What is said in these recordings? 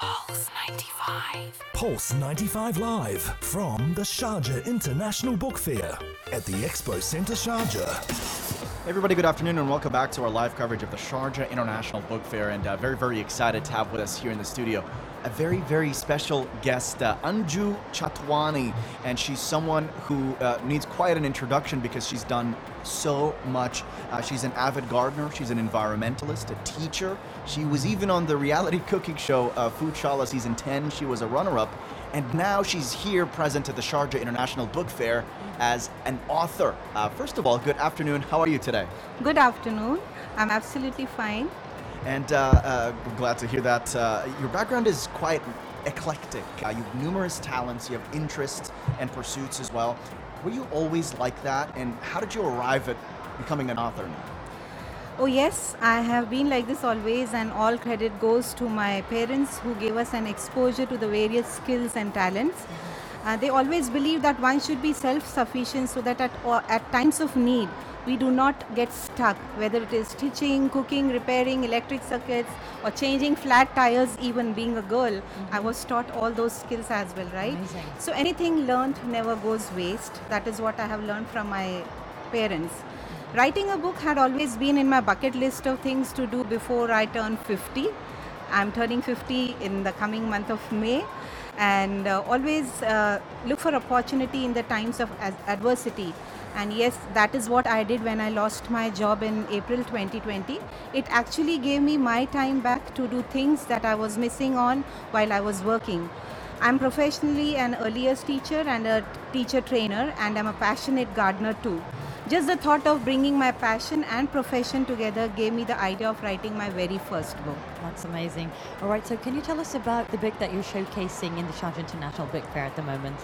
Pulse 95. Pulse 95 Live from the Sharjah International Book Fair at the Expo Centre Sharjah. Everybody, good afternoon, and welcome back to our live coverage of the Sharjah International Book Fair. And uh, very, very excited to have with us here in the studio a very, very special guest, uh, Anju Chhatwani. And she's someone who uh, needs quite an introduction because she's done so much. Uh, she's an avid gardener, she's an environmentalist, a teacher. She was even on the reality cooking show uh, Food Shala season 10. She was a runner up. And now she's here present at the Sharjah International Book Fair as an author. Uh, first of all, good afternoon. How are you today? Good afternoon. I'm absolutely fine. And uh, uh, glad to hear that. Uh, your background is quite eclectic. Uh, you have numerous talents, you have interests and pursuits as well. Were you always like that? And how did you arrive at becoming an author now? Oh, yes, I have been like this always, and all credit goes to my parents who gave us an exposure to the various skills and talents. Uh, they always believe that one should be self sufficient so that at, at times of need, we do not get stuck, whether it is stitching, cooking, repairing electric circuits, or changing flat tires, even being a girl. Mm-hmm. I was taught all those skills as well, right? Amazing. So anything learned never goes waste. That is what I have learned from my parents. Writing a book had always been in my bucket list of things to do before I turned 50. I'm turning 50 in the coming month of May. And uh, always uh, look for opportunity in the times of adversity. And yes that is what i did when i lost my job in april 2020 it actually gave me my time back to do things that i was missing on while i was working. I'm professionally an early years teacher and a teacher trainer and i'm a passionate gardener too just the thought of bringing my passion and profession together gave me the idea of writing my very first book That's amazing. All right, so can you tell us about the book that you're showcasing in the Sharjah International Book Fair at the moment?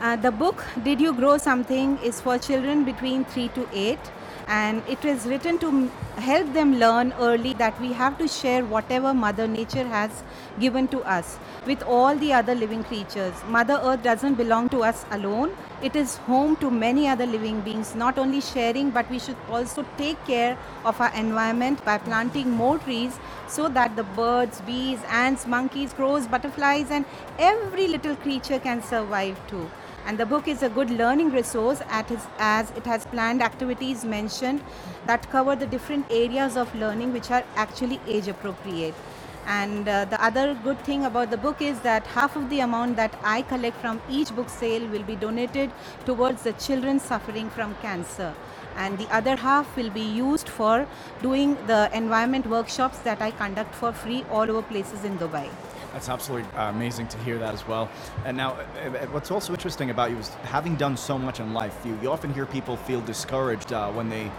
Uh, the book Did You Grow Something is for children between 3 to 8 and it was written to help them learn early that we have to share whatever mother nature has given to us with all the other living creatures. Mother earth doesn't belong to us alone. It is home to many other living beings not only sharing but we should also take care of our environment by planting more trees so that the birds bees ants monkeys crows butterflies and every little creature can survive too and the book is a good learning resource his, as it has planned activities mentioned that cover the different areas of learning which are actually age appropriate. And uh, the other good thing about the book is that half of the amount that i collect from each book sale will be donated towards the children suffering from cancer. And the other half will be used for doing the environment workshops that i conduct for free all over places in dubai That's absolutely uh, amazing to hear that as well. And now, uh, uh, what's also interesting about you is having done so much in life, you, you often hear people feel discouraged uh, when they.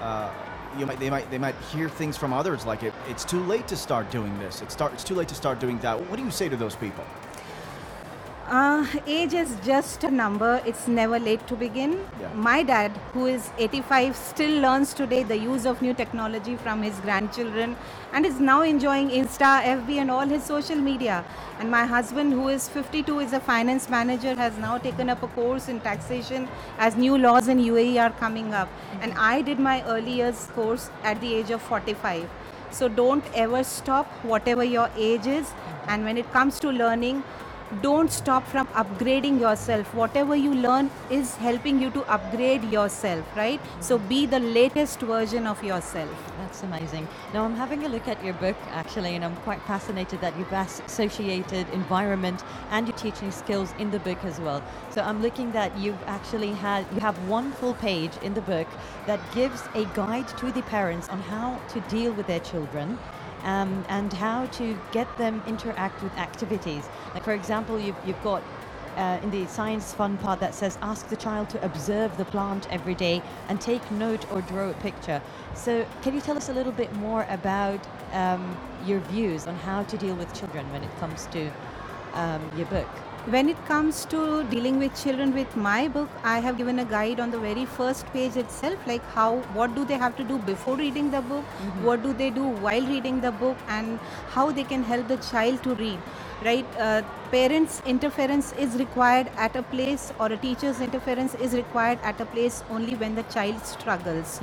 Uh, you might, they might they might hear things from others like it, it's too late to start doing this. It start, it's too late to start doing that. What do you say to those people? Uh, age is just a number. It's never late to begin. Yeah. My dad, who is 85, still learns today the use of new technology from his grandchildren and is now enjoying Insta, FB, and all his social media. And my husband, who is 52, is a finance manager, has now taken up a course in taxation as new laws in UAE are coming up. And I did my early years course at the age of 45. So don't ever stop, whatever your age is. And when it comes to learning, don't stop from upgrading yourself whatever you learn is helping you to upgrade yourself right so be the latest version of yourself That's amazing. Now, I'm having a look at your book actually, and I'm quite fascinated that you've associated environment and your teaching skills in the book as well. So, I'm looking that you've actually had, you have one full page in the book that gives a guide to the parents on how to deal with their children. Um, and how to get them interact with activities. Like, for example, you've, you've got uh, in the science fun part that says ask the child to observe the plant every day and take note or draw a picture. So, can you tell us a little bit more about um, your views on how to deal with children when it comes to um, your book? When it comes to dealing with children with my book i have given a guide on the very first page itself like how what do they have to do before reading the book what do they do while reading the book and how they can help the child to read right uh, parents interference is required at a place or a teacher's interference is required at a place only when the child struggles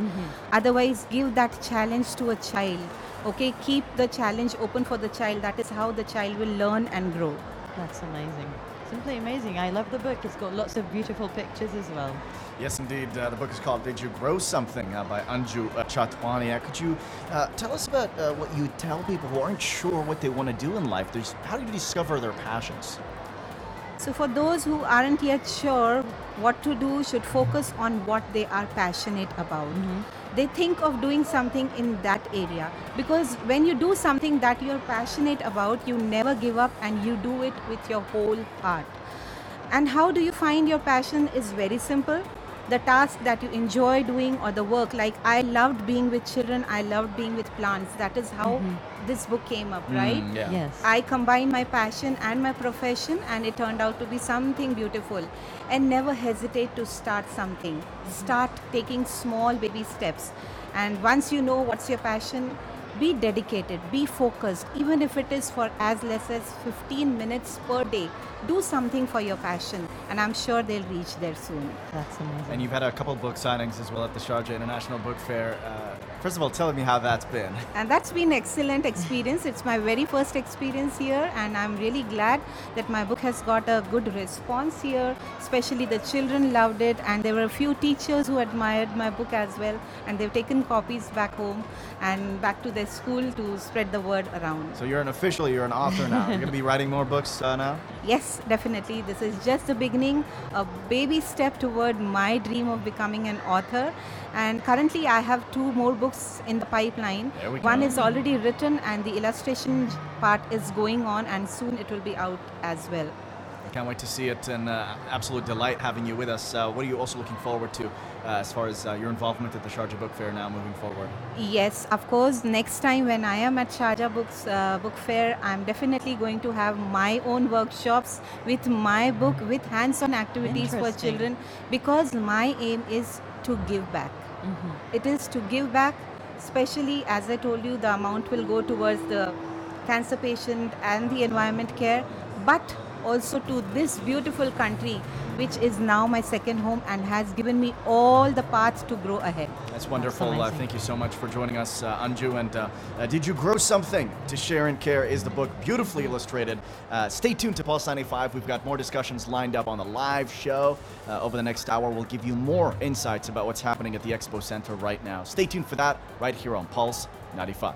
otherwise give that challenge to a child Okay, keep the challenge open for the child. That is how the child will learn and grow. That's amazing. Simply amazing. I love the book. It's got lots of beautiful pictures as well. Yes, indeed. Uh, the book is called Did You Grow Something uh, by Anju uh, Chhatwani. Uh, could you uh, tell us about uh, what you tell people who aren't sure what they want to do in life? There's, how do you discover their passions? So, for those who aren't yet sure what to do, should focus on what they are passionate about. They think of doing something in that area because when you do something that you're passionate about, you never give up and you do it with your whole heart. And how do you find your passion is very simple. The task that you enjoy doing or the work, like I loved being with children, I loved being with plants. That is how this book came up, right? Mm, yeah. Yes. I combined my passion and my profession, and it turned out to be something beautiful. And never hesitate to start something. Start taking small baby steps. And once you know what's your passion, be dedicated, be focused, even if it is for as less as 15 minutes per day. Do something for your passion, and I'm sure they'll reach there soon. That's amazing. And you've had a couple book signings as well at the Sharjah International Book Fair. Uh, first of all, tell me how that's been. and that's been excellent experience it's my very first experience here and i'm really glad that my book has got a good response here especially the children loved it and there were a few teachers who admired my book as well and they've taken copies back home and back to their school to spread the word around So you're an official, you're an author now. You're going to be writing more books uh, now? Yes, definitely. This is just the beginning, a baby step toward my dream of becoming an author. And currently, I have two more books in the pipeline. One is already written, and the illustration part is going on, and soon it will be out as well. I can't wait to see it and uh, absolute delight having you with us. Uh, what are you also looking forward to uh, as far as uh, your involvement at the Sharjah Book Fair now moving forward? Yes, of course. Next time when I am at Sharjah Books uh, Book Fair, I'm definitely going to have my own workshops with my book, with hands-on activities for children, because my aim is to give back. Mm-hmm. It is to give back, especially as I told you, the amount will go towards the cancer patient and the environment care, but also to this beautiful country, which is now my second home and has given me all the paths to grow ahead. That's wonderful. uh, thank you so much for joining us, uh, Anju. And uh, uh, Did You Grow Something? To Share and Care is the book, beautifully illustrated. Uh, stay tuned to Pulse 95. We've got more discussions lined up on the live show. Uh, over the next hour, we'll give you more insights about what's happening at the Expo Center right now. Stay tuned for that right here on Pulse 95.